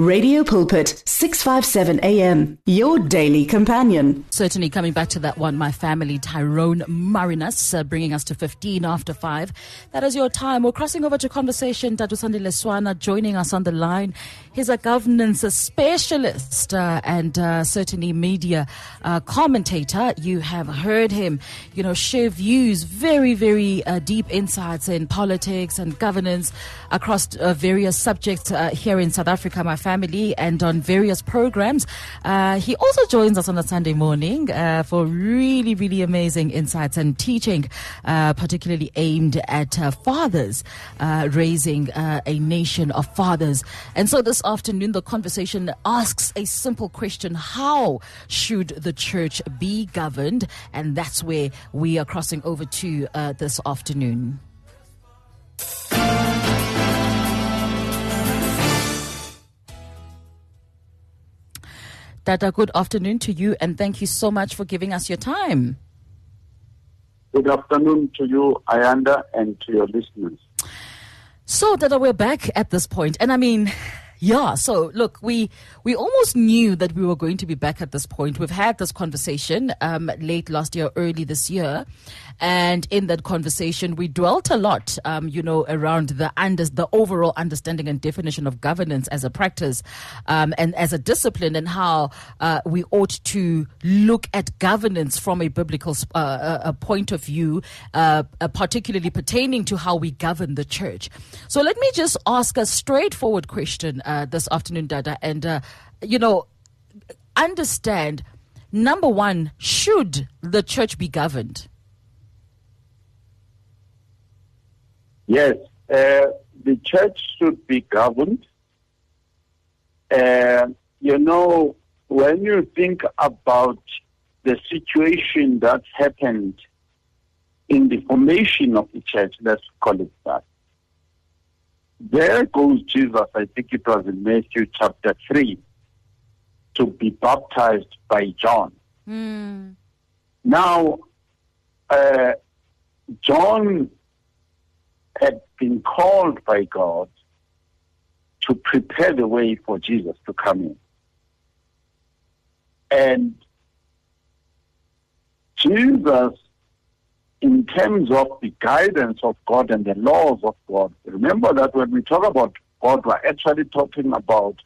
Radio Pulpit, 657 AM, your daily companion. Certainly coming back to that one, my family, Tyrone Marinus, uh, bringing us to 15 after 5. That is your time. We're crossing over to conversation. Dadu Sandile Swana joining us on the line. He's a governance specialist uh, and uh, certainly media uh, commentator. You have heard him, you know, share views, very, very uh, deep insights in politics and governance across uh, various subjects here in South Africa, my family family and on various programs. Uh, he also joins us on a Sunday morning uh, for really, really amazing insights and teaching, uh, particularly aimed at uh, fathers, uh, raising uh, a nation of fathers. And so this afternoon, the conversation asks a simple question How should the church be governed? And that's where we are crossing over to this afternoon. Dada, good afternoon to you and thank you so much for giving us your time. Good afternoon to you, Ayanda, and to your listeners. So, Dada, we're back at this point, and I mean, yeah. So look, we we almost knew that we were going to be back at this point. We've had this conversation um, late last year, early this year, and in that conversation, we dwelt a lot, um, you know, around the under, the overall understanding and definition of governance as a practice um, and as a discipline, and how uh, we ought to look at governance from a biblical uh, a point of view, uh, uh, particularly pertaining to how we govern the church. So let me just ask a straightforward question uh, this afternoon, Dada, and uh, you know, understand. Number one, should the church be governed? Yes, uh, the church should be governed. Uh, you know, when you think about the situation that happened in the formation of the church, let's call it that, there goes Jesus, I think it was in Matthew chapter 3, to be baptized by John. Mm. Now, uh, John had been called by God to prepare the way for Jesus to come in. And Jesus in terms of the guidance of God and the laws of God, remember that when we talk about God, we're actually talking about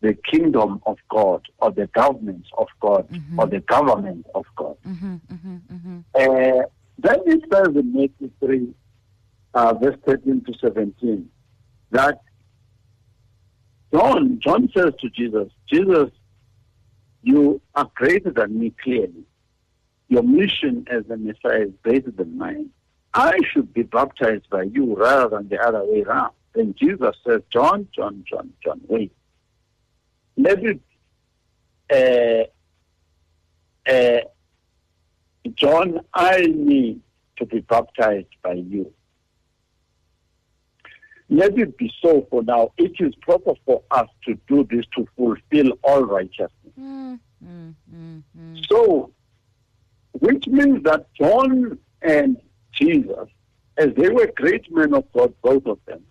the kingdom of God or the government of God mm-hmm. or the government of God. Mm-hmm, mm-hmm, mm-hmm. uh, then it says in Matthew 3, uh, verse 13 to 17, that John, John says to Jesus, Jesus, you are greater than me clearly your mission as a Messiah is greater than mine. I should be baptized by you rather than the other way around. Then Jesus says, John, John, John, John, wait. It, uh, uh, John, I need to be baptized by you. Let it be so for now. It is proper for us to do this to fulfill all righteousness. Mm, mm, mm, mm. so which means that John and Jesus, as they were great men of God, both of them,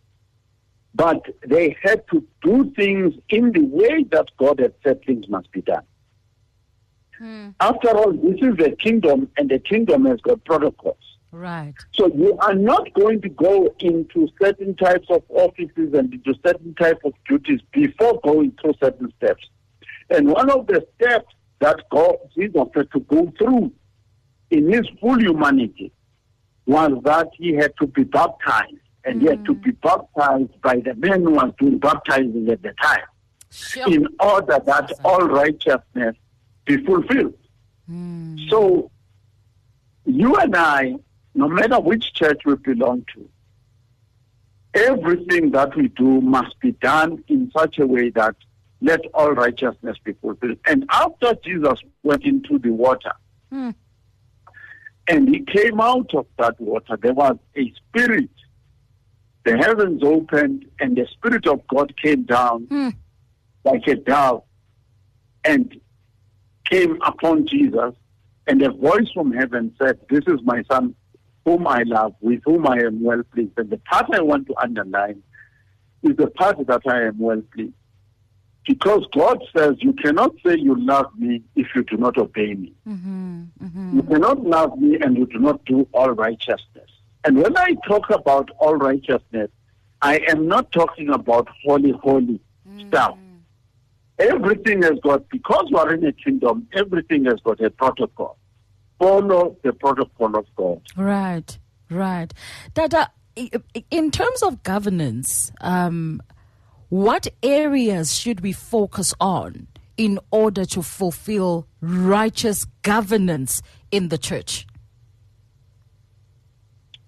but they had to do things in the way that God had said things must be done. Hmm. After all, this is the kingdom, and the kingdom has got protocols. Right. So you are not going to go into certain types of offices and into certain type of duties before going through certain steps. And one of the steps that God Jesus had to go through in his full humanity was that he had to be baptized and mm. he had to mm. be baptized by the man who was doing baptizing at the time sure. in order that all righteousness be fulfilled. Mm. So you and I, no matter which church we belong to, everything that we do must be done in such a way that let all righteousness be fulfilled. And after Jesus went into the water, mm. And he came out of that water. There was a spirit. The heavens opened, and the Spirit of God came down mm. like a dove and came upon Jesus. And a voice from heaven said, This is my son, whom I love, with whom I am well pleased. And the part I want to underline is the part that I am well pleased. Because God says, You cannot say you love me if you do not obey me. Mm-hmm. Mm-hmm. You cannot love me and you do not do all righteousness. And when I talk about all righteousness, I am not talking about holy, holy mm. stuff. Everything has got, because we are in a kingdom, everything has got a protocol. Follow the protocol of God. Right, right. Dada, in terms of governance, um, what areas should we focus on in order to fulfill righteous governance in the church?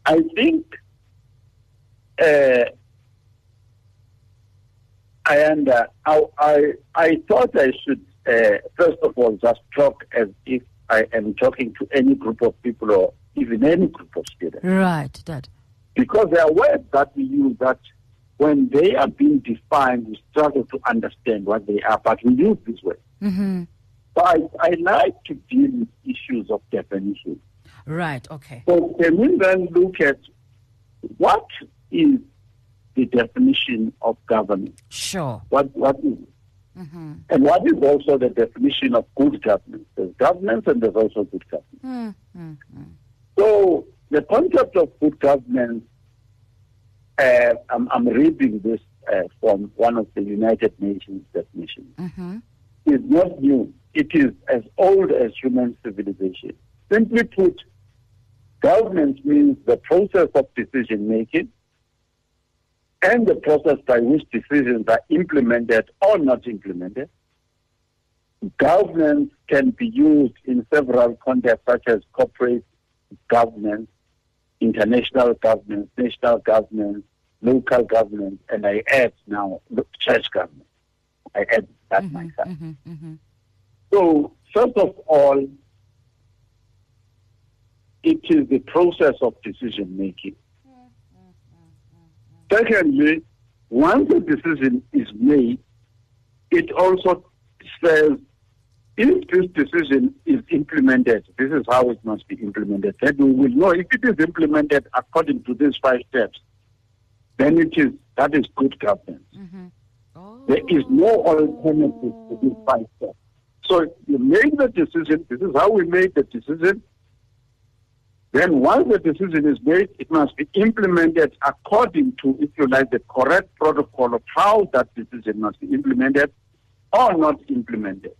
I think uh, I, and, uh, I, I, I thought I should, uh, first of all, just talk as if I am talking to any group of people or even any group of students. Right, Dad. Because there are words that we use that when they are being defined, we struggle to understand what they are, but we use this word. Mm-hmm. So I, I like to deal with issues of definition. Right, okay. So can we then look at what is the definition of government? Sure. What what is it? Mm-hmm. And what is also the definition of good government? There's governance and there's also good government. Mm-hmm. So the concept of good government, uh, I'm, I'm reading this uh, from one of the United Nations definitions, Mm-hmm. is not new. It is as old as human civilization. Simply put, governance means the process of decision making and the process by which decisions are implemented or not implemented. Governance can be used in several contexts, such as corporate governance, international governance, national governance, local governance, and I add now church government. I add that myself. Mm-hmm. Mm-hmm. So, first of all, it is the process of decision making. Secondly, once a decision is made, it also says if this decision is implemented, this is how it must be implemented. Then we will know if it is implemented according to these five steps, then it is that is good governance. Mm-hmm. Oh. There is no alternative to these five steps. So you make the decision, this is how we make the decision. Then once the decision is made, it must be implemented according to, if you like, the correct protocol of how that decision must be implemented or not implemented.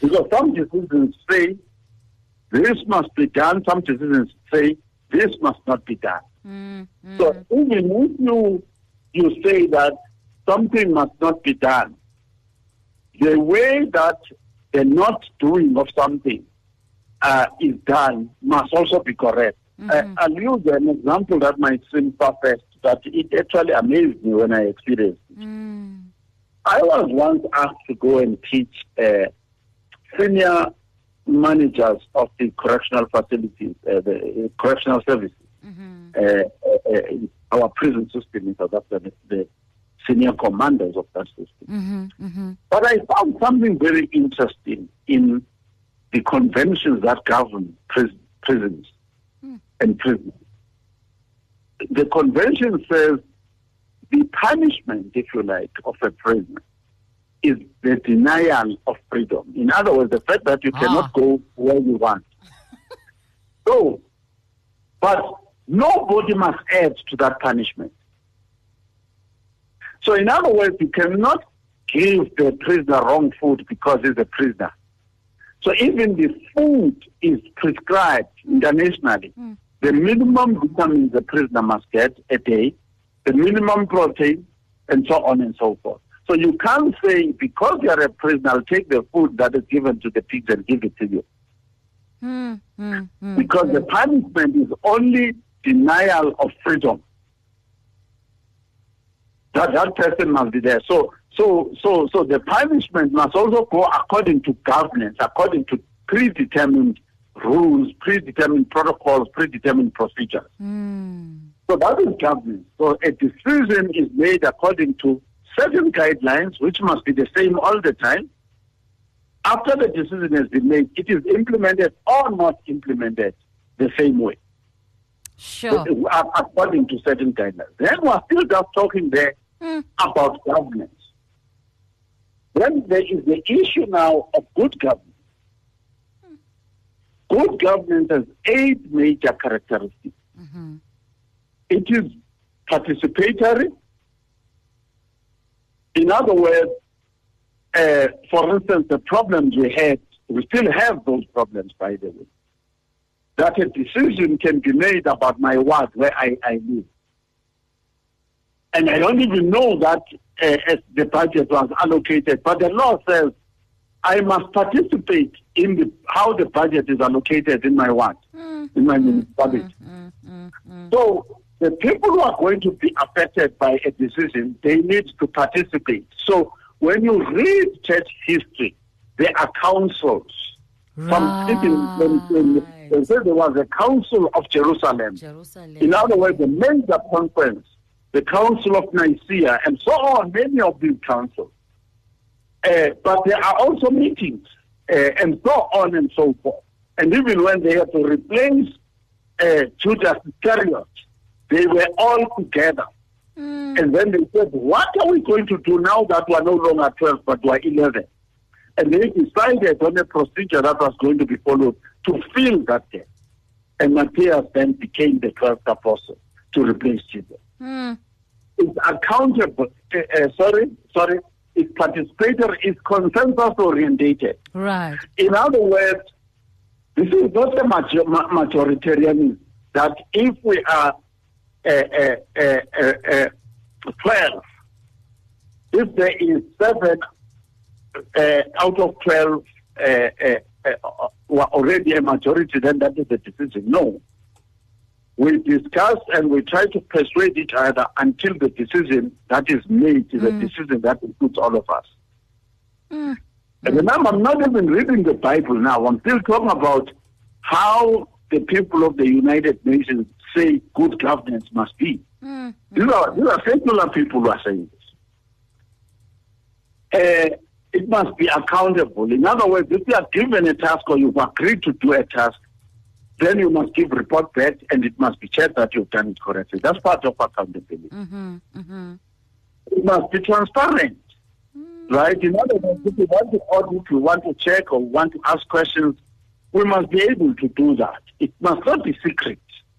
Because some decisions say this must be done, some decisions say this must not be done. Mm-hmm. So even if you you say that something must not be done, the way that the not doing of something uh, is done must also be correct. Uh, I'll use an example that might seem far-fetched, but it actually amazed me when I experienced it. Mm. I was once asked to go and teach uh, senior managers of the correctional facilities, uh, the uh, correctional services, Mm-hmm. uh, uh, uh, in our prison system in South Africa, the, the senior commanders of that system. Mm-hmm. Mm-hmm. But I found something very interesting in the conventions that govern pris- prisons and prisons. The convention says the punishment, if you like, of a prisoner is the denial of freedom. In other words, the fact that you Ah. cannot go where you want. so, but nobody must add to that punishment. So, in other words, you cannot give the prisoner wrong food because he's a prisoner. So, even the food is prescribed internationally. Hmm. The minimum vitamins the prisoner must get a day, the minimum protein, and so on and so forth. So, you can't say, because you're a prisoner, I'll take the food that is given to the pigs and give it to you. Mm-hmm. Because the punishment is only denial of freedom. That that person must be there. So so so so the punishment must also go according to governance, according to predetermined rules, predetermined protocols, predetermined procedures. Mm. So that is governance. So a decision is made according to certain guidelines, which must be the same all the time. After the decision has been made, it is implemented or not implemented the same way Sure. uh, according to certain guidelines. Then we're still just talking there Mm. about governance. Then there is the issue now of good governance. Good governance has eight major characteristics. It is participatory. In other words, uh, for instance, the problems we had, we still have those problems, by the way. That a decision can be made about my ward where I, I live. And I don't even know that uh, as the budget was allocated, but the law says I must participate in the, how the budget is allocated in my ward, in my mm-hmm. municipality. Mm-hmm. Mm-hmm. So the people who are going to be affected by a decision, they need to participate. So when you read church history, there are councils. From when, when they said there was a council of Jerusalem. Jerusalem. In other words, the major conference, the Council of Nicaea, and so on, many of these councils. Uh, but there are also meetings, uh, and so on and so forth. And even when they had to replace uh, Judas Iscariot, they were all together. And then they said, What are we going to do now that we're no longer 12 but we're 11? And they decided on a procedure that was going to be followed to fill that gap. And Matthias then became the 12th apostle to replace Jesus. It's accountable. Uh, uh, sorry, sorry. It's participatory. It's consensus orientated. Right. In other words, this is not a major, ma- majoritarianism. That if we are uh, uh, uh, uh, uh, 12, if there is seven uh, out of 12 uh, uh, uh, who are already a majority, then that is the decision. No. We discuss and we try to persuade each other until the decision that is made is a mm. decision that includes all of us. Mm. And remember, I'm not even reading the Bible now. I'm still talking about how the people of the United Nations say good governance must be. Mm. These are these are secular people who are saying this. Uh, it must be accountable. In other words, if you are given a task or you've agreed to do a task, then you must give report back and it must be checked that you've done it correctly. That's part of accountability. Mm-hmm, mm-hmm. It must be transparent. Mm. Right? In other words, if we want to audit, we want to check or want to ask questions, we must be able to do that. It must not be secret.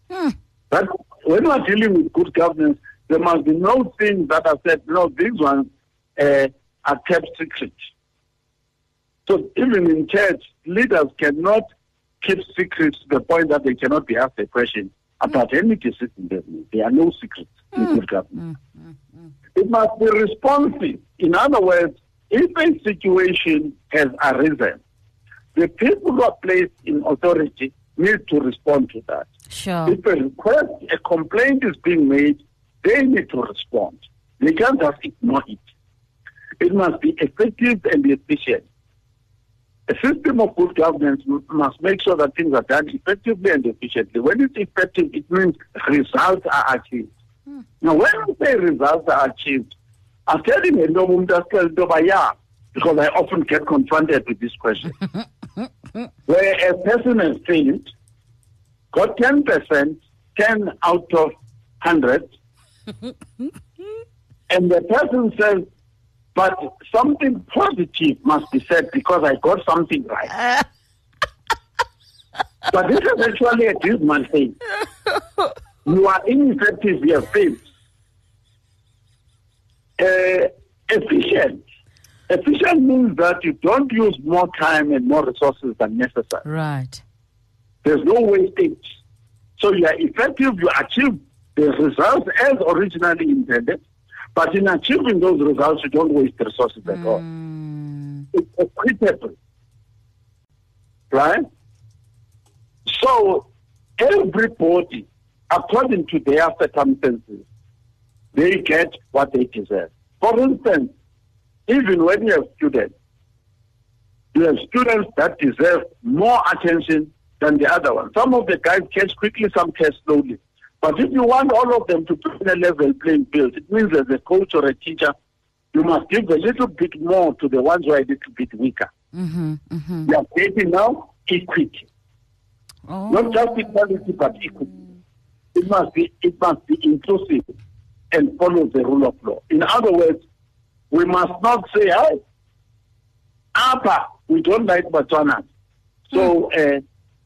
Hmm. But when we are dealing with good governance, there must be no things that are said, no, these ones uh, are kept secret. So even in church, leaders cannot keep secrets to the point that they cannot be asked a question about mm. any decision they make. There are no secrets in mm. good mm, governance. It must be responsive. In other words, if a situation has arisen, the people who are placed in authority need to respond to that. Sure. If a request, a complaint is being made, they need to respond. They can't just ignore it. It must be effective and efficient. A system of good governance must make sure that things are done effectively and efficiently. When it's effective, it means results are achieved. Hmm. Now, when we say results are achieved, I'm telling you, no, because I often get confronted with this question. Where a person has failed, got 10%, 10 out of 100, and the person says, but something positive must be said because I got something right. but this is actually a dismal thing. You are ineffective, you have failed. Uh, efficient. Efficient means that you don't use more time and more resources than necessary. Right. There's no wastage. So you are effective, you achieve the results as originally intended, but in achieving those results, you don't waste resources at all. Hmm. It's equitable. Right? So everybody, according to their circumstances, they get what they deserve. For instance, even when you have students, you have students that deserve more attention than the other ones. Some of the guys catch quickly, some catch slowly. But if you want all of them to be in a level playing field, it means as a coach or a teacher, you must give a little bit more to the ones who are a little bit weaker. Mm-hmm. Mm-hmm. We are creating now equity, Oh. not just equality but equity. It must be it must be inclusive and follow the rule of law. In other words, we must not say, "Hey, Upper, we don't like Botswana. So, uh, uh,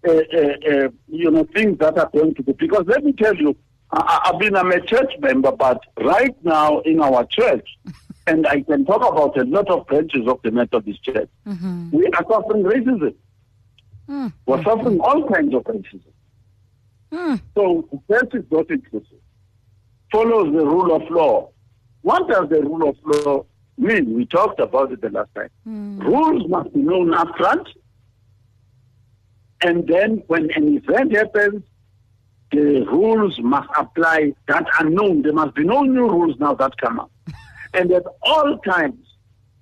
Uh, uh, uh, you know, things that are going to go. Because let me tell you, I, I've been I'm a church member, but right now in our church, and I can talk about a lot of branches of the Methodist Church, mm-hmm. we are suffering racism. Mm. We're suffering all kinds of racism. Mm. So the church is not inclusive. Follows the rule of law. What does the rule of law mean? We talked about it the last time. Mm. Rules must be known up front. And then when an event happens, the rules must apply that are known. There must be no new rules now that come up. and at all times,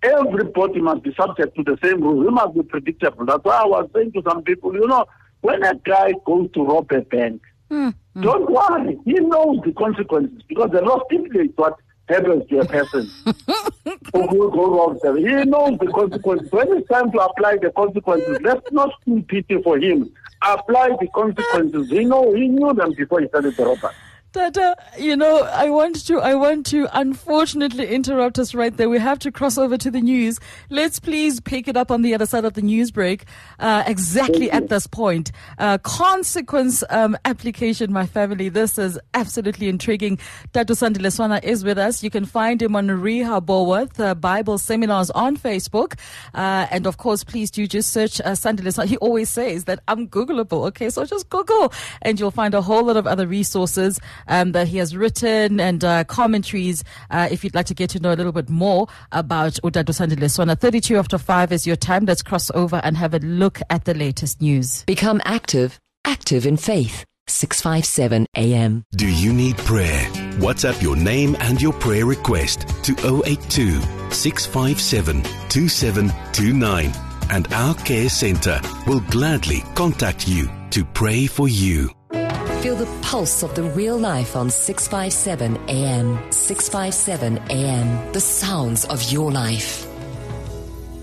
everybody must be subject to the same rules. It must be predictable. That's why I was saying to some people, you know, when a guy goes to rob a bank, hmm, hmm. don't worry. He knows the consequences because the law stipulates what happens to a person who oh, will go wrong. He knows the consequences. When it's time to apply the consequences, let's not feel pity for him. Apply the consequences. He know he knew them before he started the robbery. Tata, you know, I want to, I want to unfortunately interrupt us right there. We have to cross over to the news. Let's please pick it up on the other side of the news break, uh, exactly at this point. Uh, consequence, um, application, my family. This is absolutely intriguing. Tatu Sandile Swana is with us. You can find him on Rehoboth uh, Bible Seminars on Facebook. Uh, and of course, please do just search uh. He always says that I'm Googleable. Okay. So just Google and you'll find a whole lot of other resources um, that he has written and uh, commentaries uh, if you'd like to get to know a little bit more about Udadu Sandile Swana. 32 after 5 is your time. Let's cross over and have a look at the latest news. Become active, active in faith. 657 AM. Do you need prayer? WhatsApp your name and your prayer request to 082 657 2729 and our care center will gladly contact you to pray for you. Feel the pulse of the real life on 657 AM. 657 AM. The sounds of your life.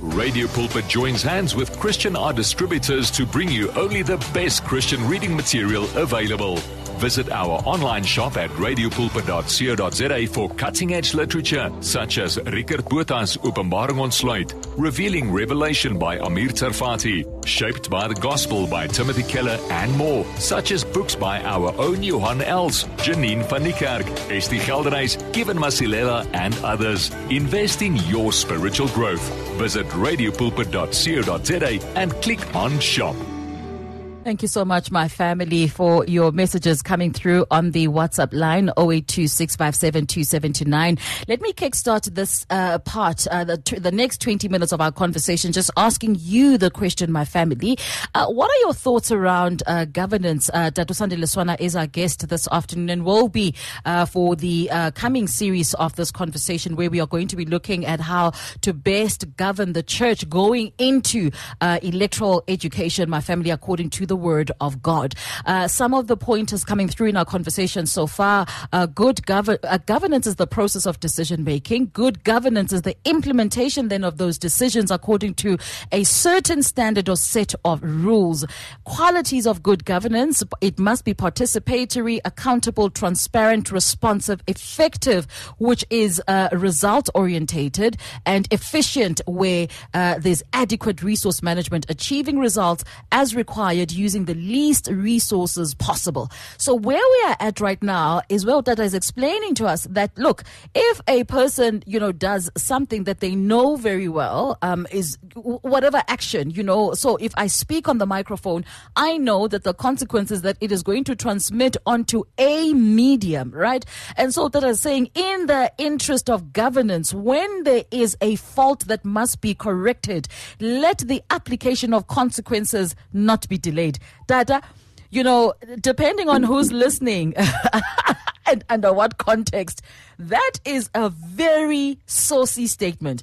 Radio Pulpit joins hands with Christian art distributors to bring you only the best Christian reading material available. Visit our online shop at radiopulpit.co.za for cutting edge literature such as Richard Bota's Openbaring Ontsluit, Revealing Revelation by Amir Tsarfati, Shaped by the Gospel by Timothy Keller, and more, such as books by our own Johan Els, Janine van die Kerk, Estie Geldenhuys, Kevin Masilela, and others. Invest in your spiritual growth. Visit radiopulpit.co.za and click on shop. Thank you so much, my family, for your messages coming through on the WhatsApp line 0826572729. Let me kickstart this uh, part, uh, the, t- the next 20 minutes of our conversation, just asking you the question, my family. Uh, what are your thoughts around uh, governance? Uh, Datu Sandile Swana is our guest this afternoon and will be uh, for the uh, coming series of this conversation where we are going to be looking at how to best govern the church going into electoral education, my family, according to the word of God. Uh, some of the pointers coming through in our conversation so far uh, good gov- uh, governance is the process of decision making, good governance is the implementation then of those decisions according to a certain standard or set of rules. Qualities of good governance it must be participatory, accountable, transparent, responsive, effective, which is uh, result orientated, and efficient, where uh, there's adequate resource management, achieving results as required using the least resources possible. So where we are at right now is well Data is explaining to us that look, if a person, you know, does something that they know very well, um, is whatever action, you know, so if I speak on the microphone, I know that the consequences that it is going to transmit onto a medium, right? And so Tata is saying in the interest of governance, when there is a fault that must be corrected, let the application of consequences not be delayed. Dada, you know, depending on who's listening and under what context, that is a very saucy statement.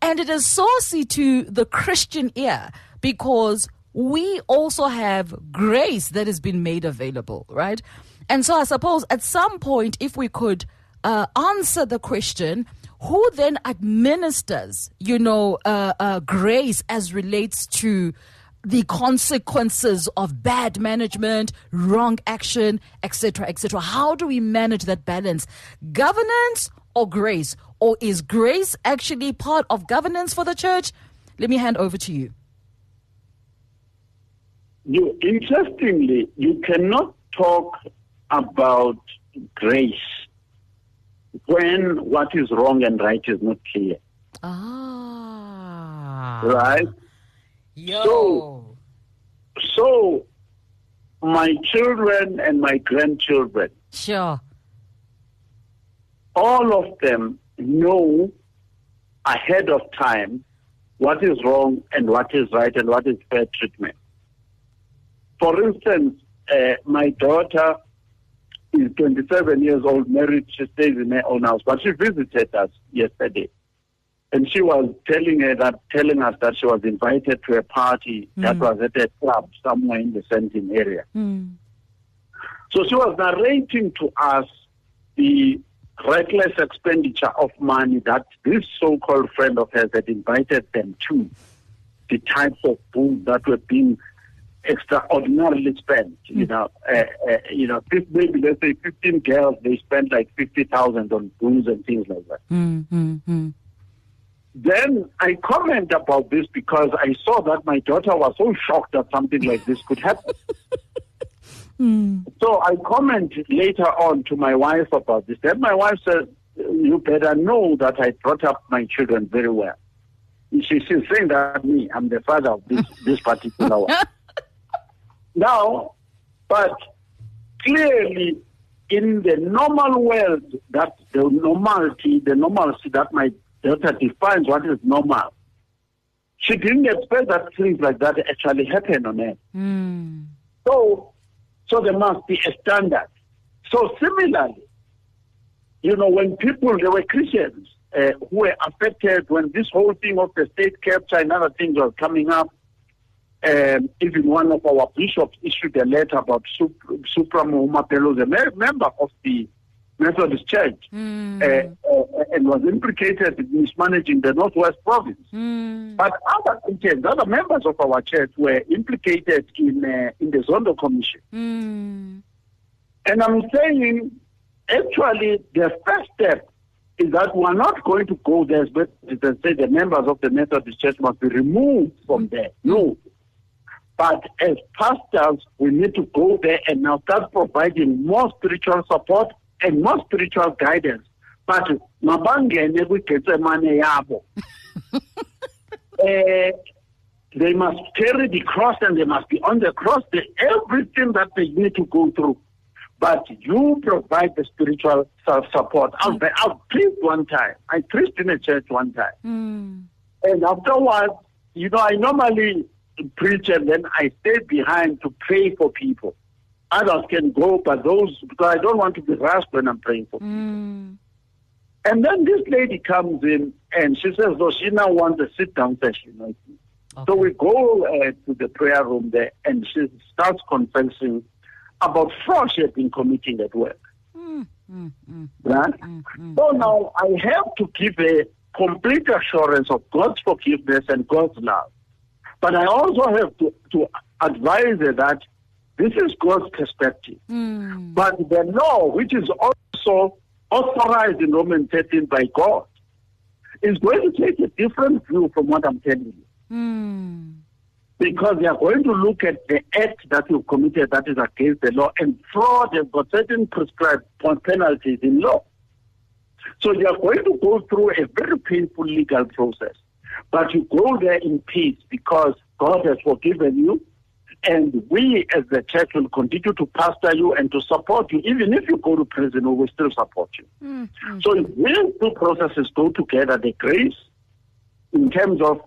And it is saucy to the Christian ear because we also have grace that has been made available, right? And so I suppose at some point, if we could uh, answer the question, who then administers, you know, uh, uh, grace as relates to the consequences of bad management, wrong action, etc., etc. How do we manage that balance? Governance or grace? Or is grace actually part of governance for the church? Let me hand over to you. You interestingly, you cannot talk about grace when what is wrong and right is not clear. Ah. Right? Yo. So- So my children and my grandchildren, sure. all of them know ahead of time what is wrong and what is right and what is fair treatment. For instance, uh, my daughter is 27 years old, married, she stays in her own house, but she visited us yesterday. And she was telling her that, telling us that she was invited to a party that was at a club somewhere in the Sandton area. Mm. So she was narrating to us the reckless expenditure of money that this so-called friend of hers had invited them to, the types of booze that were being extraordinarily spent. You know, uh, uh, you know, maybe let's say 15 girls, they spent like 50,000 on booze and things like that. Mm, mm, mm. Then I comment about this because I saw that my daughter was so shocked that something like this could happen. Hmm. So I comment later on to my wife about this. Then my wife said, "You better know that I brought up my children very well." She, she's saying that me, I'm the father of this this particular one. Now, but clearly, in the normal world, that the normality, the normalcy that my daughter defines what is normal, she didn't expect that things like that actually happen on earth. Mm. So, so there must be a standard. So similarly, you know, when people, there were Christians uh, who were affected when this whole thing of the state capture and other things was coming up. Um, even one of our bishops issued a letter about Sup- Supra Mahumapelo, a me- member of the Methodist Church, Mm. uh, uh, and was implicated in mismanaging the Northwest Province. Mm. But other Christians, other members of our church were implicated in uh, in the Zondo Commission. Mm. And I'm saying, actually, the first step is that we're not going to go there but and say the members of the Methodist Church must be removed from there. No. But as pastors, we need to go there and now start providing more spiritual support and more spiritual guidance. But mabangene kwigetsemane yabo. Eh, they must carry the cross and they must be on the cross, the, everything that they need to go through. But you provide the spiritual self support. I I preached one time. I preached in a church one time. Mm. And afterwards, you know, I normally preach and then I stay behind to pray for people. Others can go, but those, because I don't want to be rushed when I'm praying for people. Mm. And then this lady comes in and she says, no, she now wants a sit down session. me. So we go uh, to the prayer room there and she starts confessing about fraud she had been committing at work. Mm. Mm. Mm. Right? Mm. Mm. So now I have to give a complete assurance of God's forgiveness and God's love. But I also have to, to advise her that this is God's perspective. Mm. But the law, which is also authorized in Romans 13 by God, is going to take a different view from what I'm telling you. Mm. Because they are going to look at the act that you committed that is against the law, and fraud has got certain prescribed penalties in law. So you are going to go through a very painful legal process. But you go there in peace because God has forgiven you. And we as the church will continue to pastor you and to support you. Even if you go to prison, we will still support you. Mm. Mm. So if these two processes go together, the grace in terms of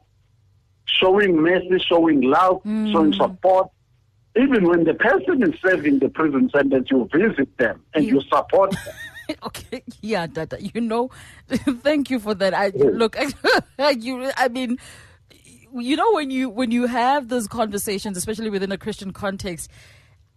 showing mercy, showing love, Mm. showing support, even when the person is serving the prison sentence, you visit them and you support them. okay, yeah, Dada. You know, thank you for that. I look, you. I mean, you know, when you when you have those conversations, especially within a Christian context.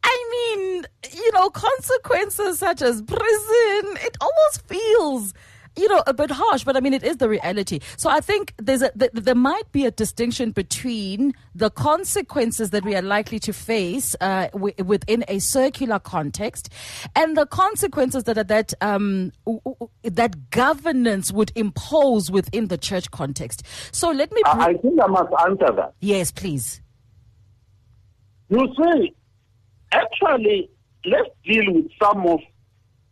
I mean, you know, consequences such as prison, it almost feels, you know, a bit harsh, but I mean, it is the reality. So I think there's a, th- there might be a distinction between the consequences that we are likely to face uh, w- within a circular context and the consequences that are that um, w- w- that governance would impose within the church context. So let me. I, I think I must answer that. yes, please. You see, actually, let's deal with some of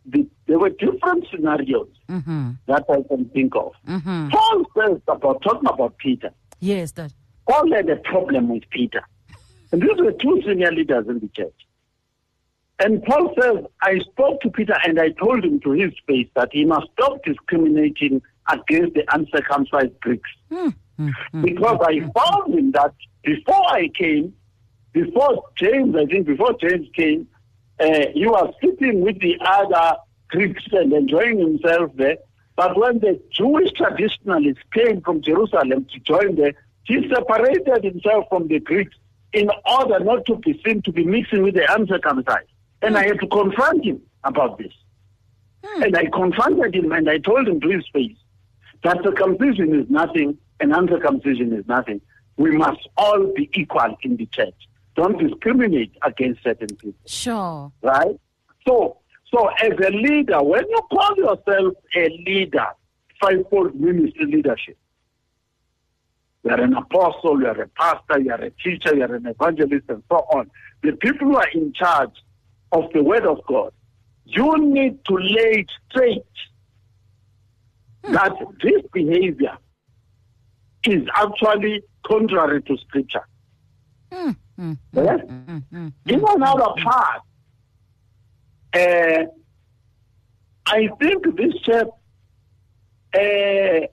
the. There were different scenarios mm-hmm. that I can think of. Mm-hmm. Paul says about talking about Peter. Yes, that. Paul had a problem with Peter, and these were two senior leaders in the church. And Paul says, I spoke to Peter and I told him to his face that he must stop discriminating against the uncircumcised Greeks. Hmm. Hmm. Hmm. because I found him that before I came, before James, I think before James came, uh, he was sitting with the other Greeks and enjoying himself there. But when the Jewish traditionalists came from Jerusalem to join there, he separated himself from the Greeks in order not to be seen to be mixing with the uncircumcised. And I had to confront him about this. And I confronted him and I told him to his face that circumcision is nothing and uncircumcision is nothing. We must all be equal in the church. Don't discriminate against certain people, Sure. right? So, so as a leader, when you call yourself a leader, fivefold ministry leadership, you are an apostle, you are a pastor, you are a teacher, you are an evangelist, and so on. The people who are in charge of the word of God, you need to lay it straight hmm. that this behavior is actually contrary to scripture. Hmm. Yes? In another part, uh, I think this chap, uh,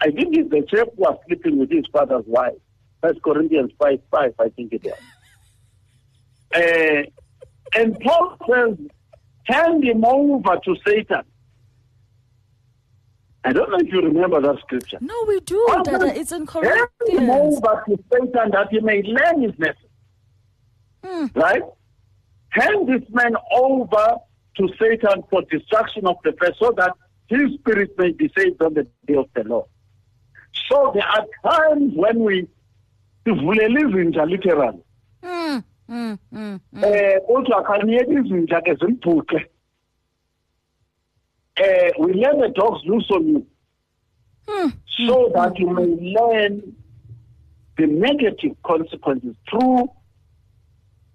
I think it's the chap who was sleeping with his father's wife. First Corinthians 5 5, I think it was. Uh, and Paul says, hand him over to Satan. I don't know if you remember that scripture. No, we do. Dada. It's in Hand him Corinthians. over to Satan that he may learn his lesson. Right? Hand this man over to Satan for destruction of the flesh so that his spirit may be saved on the day of the Lord. So there are times when we sivulele izinja literally Mm, mm, mm. eh kodwa khaniyeke izinja ke zimbhuqe eh we let the dogs loose on you so that you may learn the negative consequences through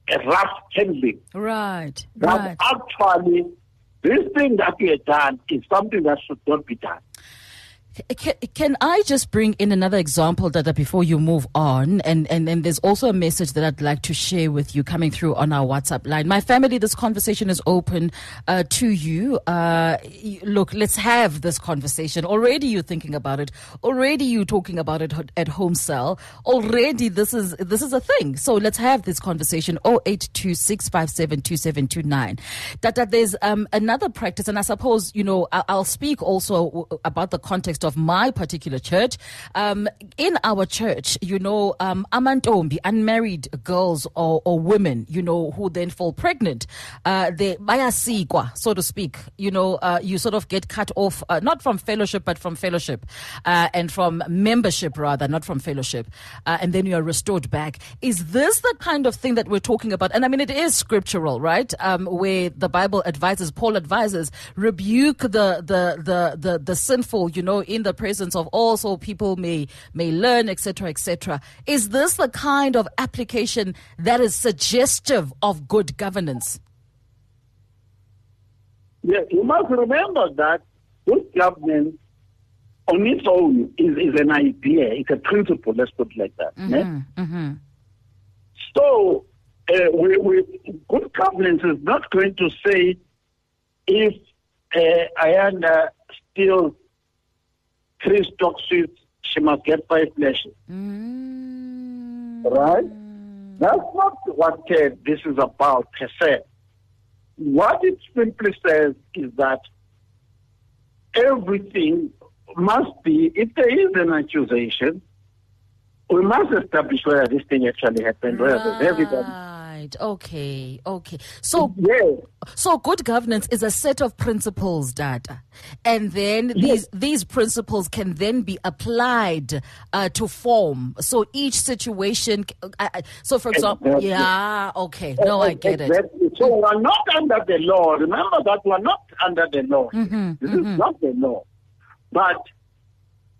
a rough handling. Right, that right. actually this thing that we have done is something that should not be done Can, I just bring in another example, Dada, before you move on? And, and, and there's also a message that I'd like to share with you coming through on our WhatsApp line. My family, this conversation is open uh, to you. Uh, look, let's have this conversation. Already you're thinking about it. Already you're talking about it at home cell. Already this is, this is a thing. So let's have this conversation. 0826572729. Dada, there's um, another practice, and I suppose, you know, I'll speak also about the context of my particular church. Um, in our church, you know, um, amantombi, unmarried girls or, or women, you know, who then fall pregnant, uh, they bayasikwa, so to speak. You know, uh, you sort of get cut off, uh, not from fellowship, but from fellowship, uh, and from membership rather, not from fellowship, uh, and then you are restored back. Is this the kind of thing that we're talking about? And I mean, it is scriptural, right? Um, where the Bible advises, Paul advises, rebuke the the the the, the sinful, you know, in the presence of all, so people may may learn, etc., etc. Is this the kind of application that is suggestive of good governance? Yes, you must remember that good governance on its own is, is an idea, it's a principle, let's put it like that. yeah? So, uh, we, we, good governance is not going to say if uh, Ayanda steals three stock suits, she must get five lashes. Right? That's not what uh, this is about per se. What it simply says is that everything must be, if there is an accusation, we must establish whether this thing actually happened, whether there's evidence Right. Okay. Okay. So Yes. so good governance is a set of principles, data, and then these these principles can then be applied uh, to form. So each situation. Uh, so, for example, Exactly. yeah. Okay. No, I get it. So we're not under the law. Remember that we're not under the law. Mm-hmm, this is not the law. But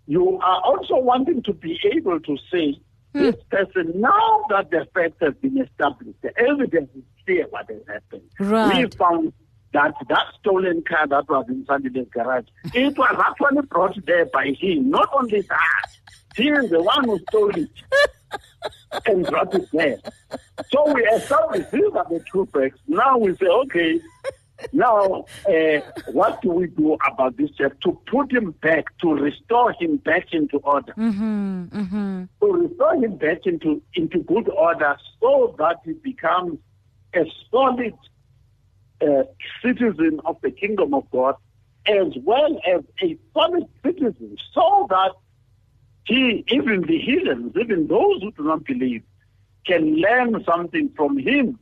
you are also wanting to be able to say, Hmm. this person, now that the fact has been established, the evidence is clear what has happened. Right. We found that that stolen car that was inside the garage, it was actually brought there by him. Not only that, he is the one who stole it and brought it there. So we established these are the two facts. Now we say, okay, now uh, what do we do about this chef? To put him back, to restore him back into order. To restore him back into, into good order so that he becomes a solid uh, citizen of the kingdom of God as well as a solid citizen so that he, even the heathens, even those who do not believe, can learn something from him.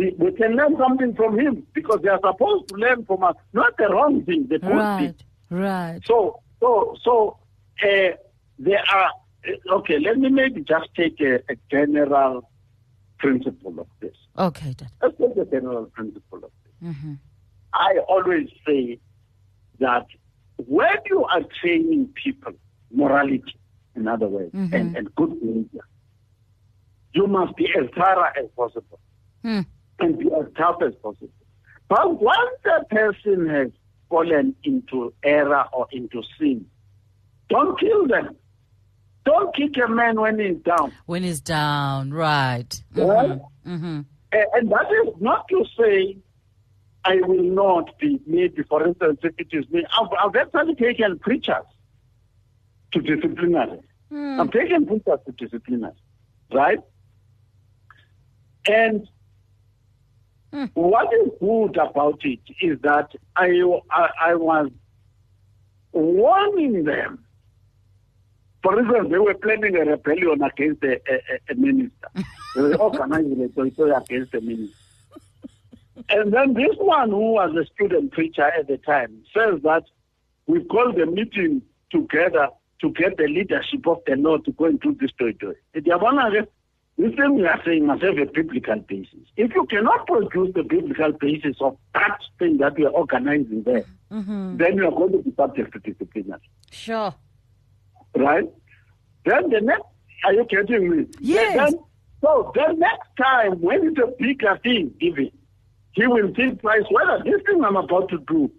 We, we can learn something from him because they are supposed to learn from us, not the wrong thing, the good thing. Right. Right. So, so, so uh, there are. uh, Okay, let me maybe just take a, a general principle of this. Okay, dad. Let's take a general principle of this. I always say that when you are training people, morality, in other words, and, and good behavior, you must be as thorough as possible Hmm. And be as tough as possible. But once a person has fallen into error or into sin, don't kill them. Don't kick a man when he's down. When he's down, right. Right? Mm-hmm. And that is not to say I will not be maybe, for instance, if it is me. I've, I've actually taken preachers to disciplinary. I've taken preachers to disciplinary, right? And what is good about it is that I, I, I was warning them. For instance, they were planning a rebellion against a, a, a- a minister. they were organizing a territory against a minister. And then this one, who was a student preacher at the time, says that we called the meeting together to get the leadership of the law to go into this territory. This thing we are saying must have a biblical basis. If you cannot produce the biblical basis of that thing that we are organizing there, mm-hmm. then you are going to be subject to disciplinary Sure. right? Then the next, are you getting me? Yes. Then, so the next time, when it's a bigger thing, even, he will think twice whether this thing I'm about to do,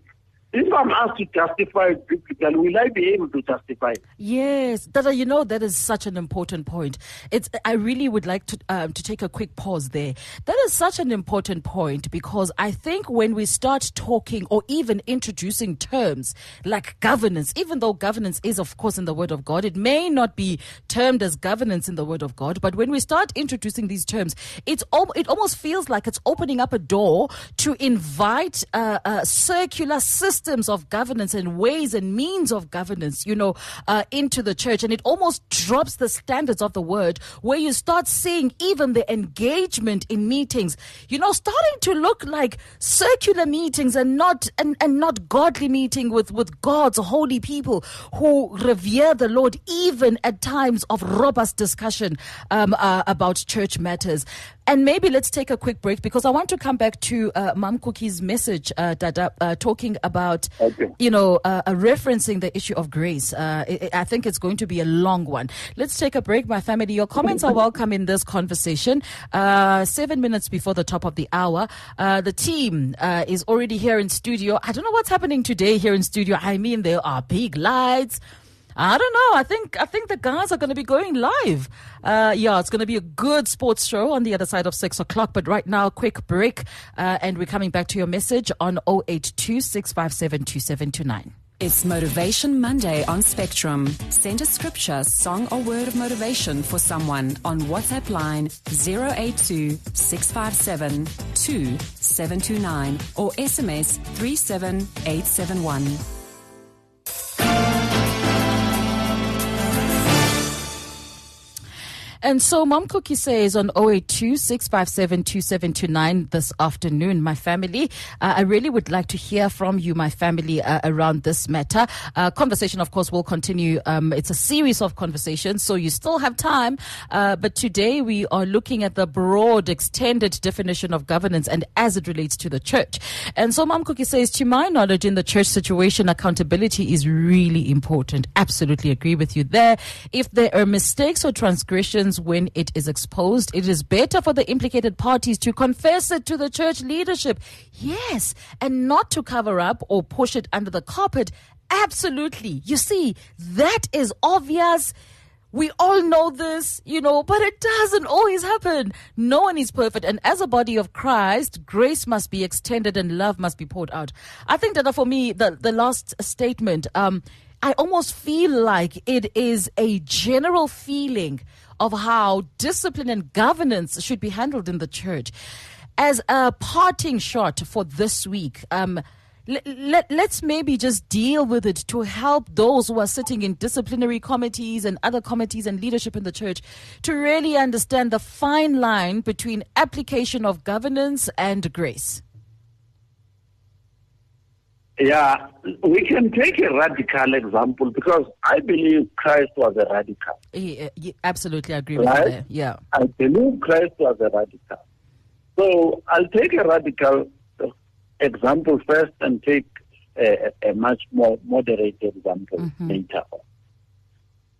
if I'm asked to justify it biblically, will I be able to justify it? Yes, Dada, you know that is such an important point. It's I really would like to um, to take a quick pause there. That is such an important point because I think when we start talking or even introducing terms like governance, even though governance is of course in the Word of God, it may not be termed as governance in the Word of God. But when we start introducing these terms, it's al- it almost feels like it's opening up a door to invite uh, uh, circular systems of governance and ways and means of governance, you know, uh, into the church. And it almost drops the standards of the word where you start seeing even the engagement in meetings, you know, starting to look like circular meetings and not, and, and not godly meeting with, with God's holy people who revere the Lord, even at times of robust discussion um, uh, about church matters. And maybe let's take a quick break because I want to come back to uh, Mam Cookie's message, uh, Dada, uh, talking about, Okay. you know, uh, uh, referencing the issue of grace. Uh, I, I think it's going to be a long one. Let's take a break, my family. Your comments are welcome in this conversation. Uh, seven minutes before the top of the hour, uh, the team uh, is already here in studio. I don't know what's happening today here in studio. I mean, there are big lights. I don't know. I think I think the guys are going to be going live. Uh, yeah, it's going to be a good sports show on the other side of six o'clock. But right now, quick break, uh, and we're coming back to your message on 082 657 2729. It's Motivation Monday on Spectrum. Send a scripture, song, or word of motivation for someone on WhatsApp line 082 657 2729 or SMS 37871. And so Mom Cookie says on 082 657 2729 this afternoon, my family, uh, I really would like to hear from you, my family, uh, around this matter. Uh, conversation, of course, will continue. Um, it's a series of conversations, so you still have time. Uh, but today we are looking at the broad, extended definition of governance and as it relates to the church. And so Mom Cookie says, to my knowledge, in the church situation, accountability is really important. Absolutely agree with you there. If there are mistakes or transgressions when it is exposed, it is better for the implicated parties to confess it to the church leadership. Yes, and not to cover up or push it under the carpet. Absolutely. You see, that is obvious. We all know this, you know, but it doesn't always happen. No one is perfect. And as a body of Christ, grace must be extended and love must be poured out. I think that for me, the, the last statement, um, I almost feel like it is a general feeling of how discipline and governance should be handled in the church. As a parting shot for this week, um, let, let's maybe just deal with it to help those who are sitting in disciplinary committees and other committees and leadership in the church to really understand the fine line between application of governance and grace. Yeah, we can take a radical example because I believe Christ was a radical. Yeah, yeah, absolutely, I agree with you there. Yeah. I believe Christ was a radical. So I'll take a radical uh, example first and take a, a much more moderate example later on.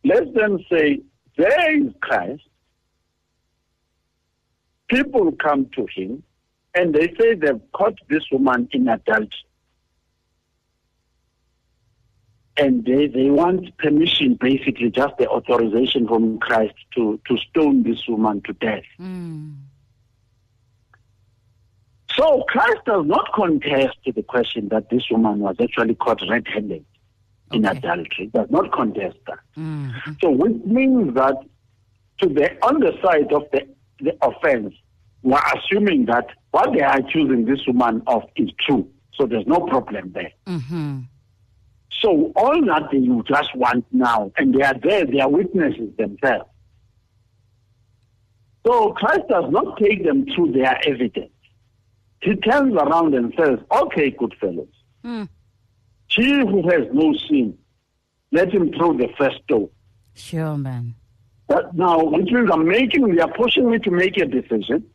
Let's then say there is Christ. People come to him and they say they've caught this woman in adultery. And they, they want permission, basically, just the authorization from Christ to, to stone this woman to death. Hmm. So Christ does not contest the question that this woman was actually caught red-handed in Okay. adultery. Does not contest that. Mm-hmm. So which means that to the on the side of the, the offense, we're assuming that what they are accusing this woman of is true. So there's no problem there. Mm-hmm. So all that they just want now, and they are there, they are witnesses themselves. So Christ does not take them through their evidence. He turns around and says, Okay, good fellows. Hmm. He who has no sin, let him throw the first stone. Sure, man. But now, which means I'm making, they are pushing me to make a decision.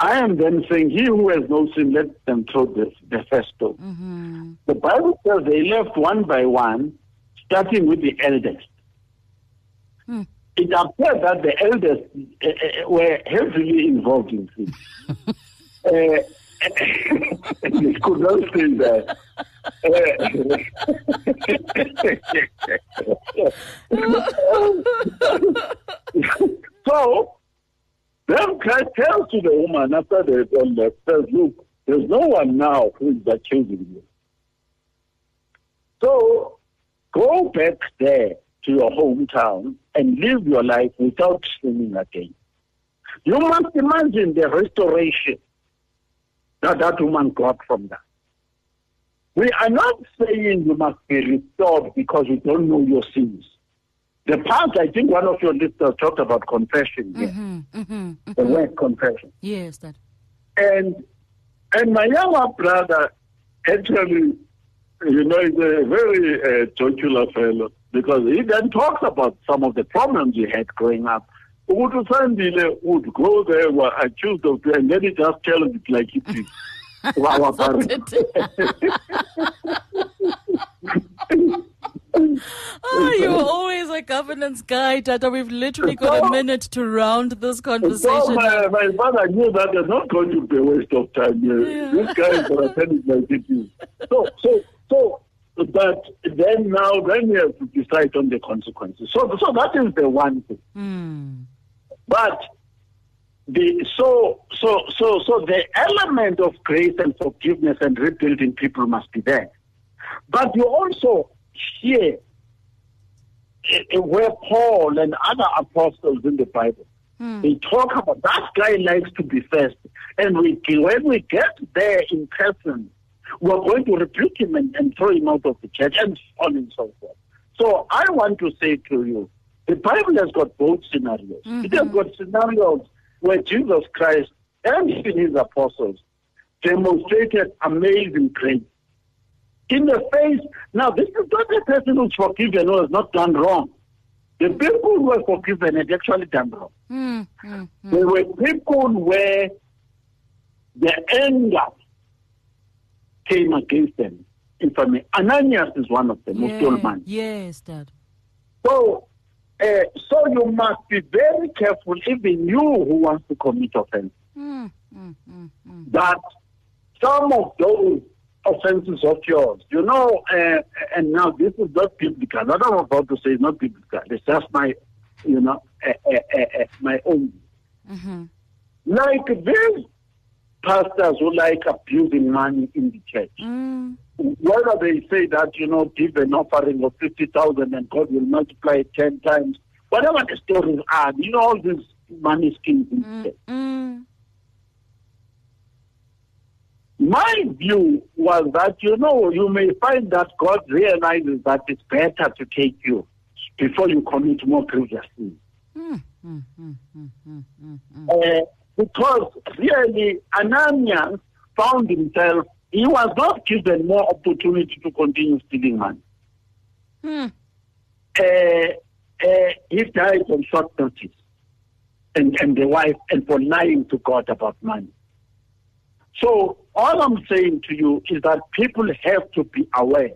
I am then saying, He who has no sin, let them throw the, the first stone. The Bible says they left one by one, starting with the eldest. It appears that the eldest uh, uh, were heavily involved in sin. uh, they could not stay there. so, then Christ tells to the woman after they had says, Look, there's no one now who is accusing you. So, go back there to your hometown and live your life without sinning again. You must imagine the restoration that that woman got from that. We are not saying you must be restored because you don't know your sins. The part, I think one of your listeners talked about confession here, the word confession. Yes, that. And and my younger brother actually, you know, is a very uh, jocular fellow because he then talks about some of the problems he had growing up. Ugutu Sandile would go there, were accused of, and then he just tells it like it is. Parents. Oh, you're always a governance guy, Tata. We've literally got a minute to round this So conversation. my, my father knew that it's not going to be a waste of time. Yeah. This guy is going to tell it like it is. So, so, so, but then now, then we have to decide on the consequences. So, so that is the one thing. Hmm. But the so so so so the element of grace and forgiveness and rebuilding people must be there. But you also hear eh, where Paul and other apostles in the Bible they talk about that guy likes to be first, and we when we get there in person, we're going to rebuke him and, and throw him out of the church and so on and so forth. So I want to say to you, The Bible has got both scenarios. It has got scenarios where Jesus Christ and even his apostles demonstrated amazing grace. In the face, now this is not a person who's forgiven or has not done wrong. The people who were forgiven had actually done wrong. Mm, mm, mm. There were people where the anger came against them. If I may, Ananias is one of them, who stole Yeah. money. Yes, Dad. So, uh, so you must be very careful, even you who wants to commit offense, Mm, mm, mm, mm. that some of those offenses of yours, you know, uh, and now this is not biblical. What I'm about to say is not biblical. It's just my, you know, uh, uh, uh, uh, my own. Mm-hmm. Like these pastors who like abusing money in the church. Mm, whether they say that, you know, give an offering of 50,000 and God will multiply it 10 times, whatever the stories are, you know, all these money schemes. in mm, church. mm. My view was that, you know, you may find that God realizes that it's better to take you before you commit more grievous sins. Mm, mm, mm. Uh, because really, Ananias found himself, he was not given more opportunity to continue stealing money. Mm. uh, uh, he died on short notice, and, and the wife, and for lying to God about money. So all I'm saying to you is that people have to be aware.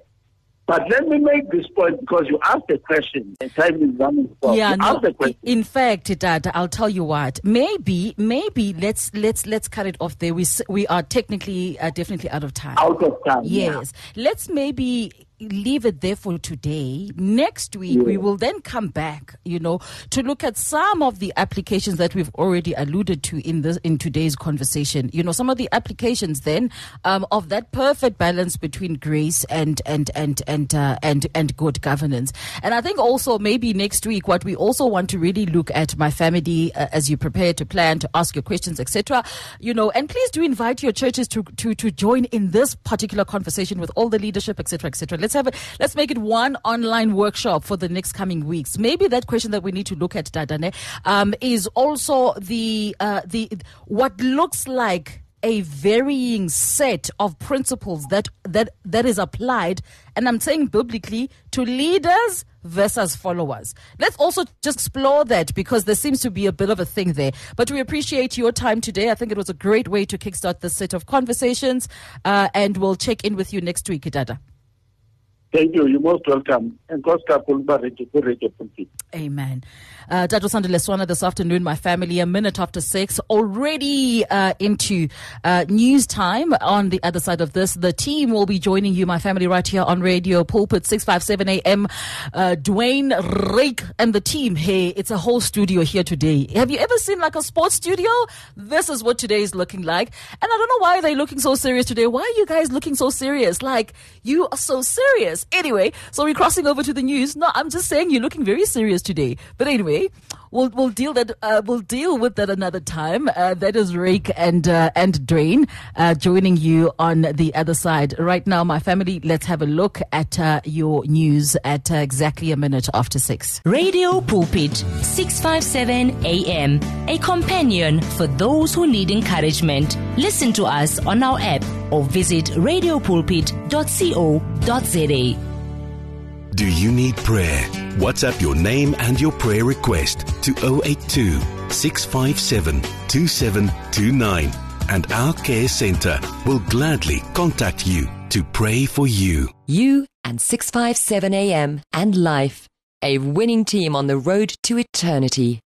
But let me make this point because you asked the question. Time is running short. Yeah, you no. the question. In fact, Dad, I'll tell you what. Maybe, maybe let's let's let's cut it off there. We we are technically uh, definitely out of time. out of time. yeah. Yes. Let's maybe leave it there for today. Next week, we will then come back, you know, to look at some of the applications that we've already alluded to in this, in today's conversation. You know, some of the applications then, um, of that perfect balance between grace and, and, and, and, uh, and, and good governance. And I think also maybe next week, what we also want to really look at my family uh, as you prepare to plan, to ask your questions, etc. You know, and please do invite your churches to, to, to join in this particular conversation with all the leadership, etc., etc. Let's have it. Let's make it one online workshop for the next coming weeks. Maybe that question that we need to look at, Dadane, um, is also the uh, the what looks like a varying set of principles that that that is applied and i'm saying biblically to leaders versus followers let's also just explore that because there seems to be a bit of a thing there but we appreciate your time today i think it was a great way to kickstart this set of conversations uh, and we'll check in with you next week dada Thank you. You're most welcome. Kulba Radio, Radio Pulpit. Amen. Uh, Dadu Sandile Swana this afternoon, my family, a minute after six, already uh, into uh, news time. On the other side of this, the team will be joining you, my family, right here on Radio Pulpit, 657 AM. Uh, Dwayne Rake and the team. Hey, it's a whole studio here today. Have you ever seen like a sports studio? This is what today is looking like. And I don't know why they're looking so serious today. Why are you guys looking so serious? Like, you are so serious. Anyway, so we're crossing over to the news. No, I'm just saying you're looking very serious today. But anyway, we'll we'll deal that uh, we'll deal with that another time. Uh, that is Rake and uh, and Drain uh, joining you on the other side. Right now, my family, let's have a look at uh, your news at uh, exactly a minute after six. Radio Pulpit, 657 AM. A companion for those who need encouragement. Listen to us on our app or visit radiopulpit.co.za. Do you need prayer? WhatsApp your name and your prayer request to 082 657 2729 and our care center will gladly contact you to pray for you. You and 657 AM and life. A winning team on the road to eternity.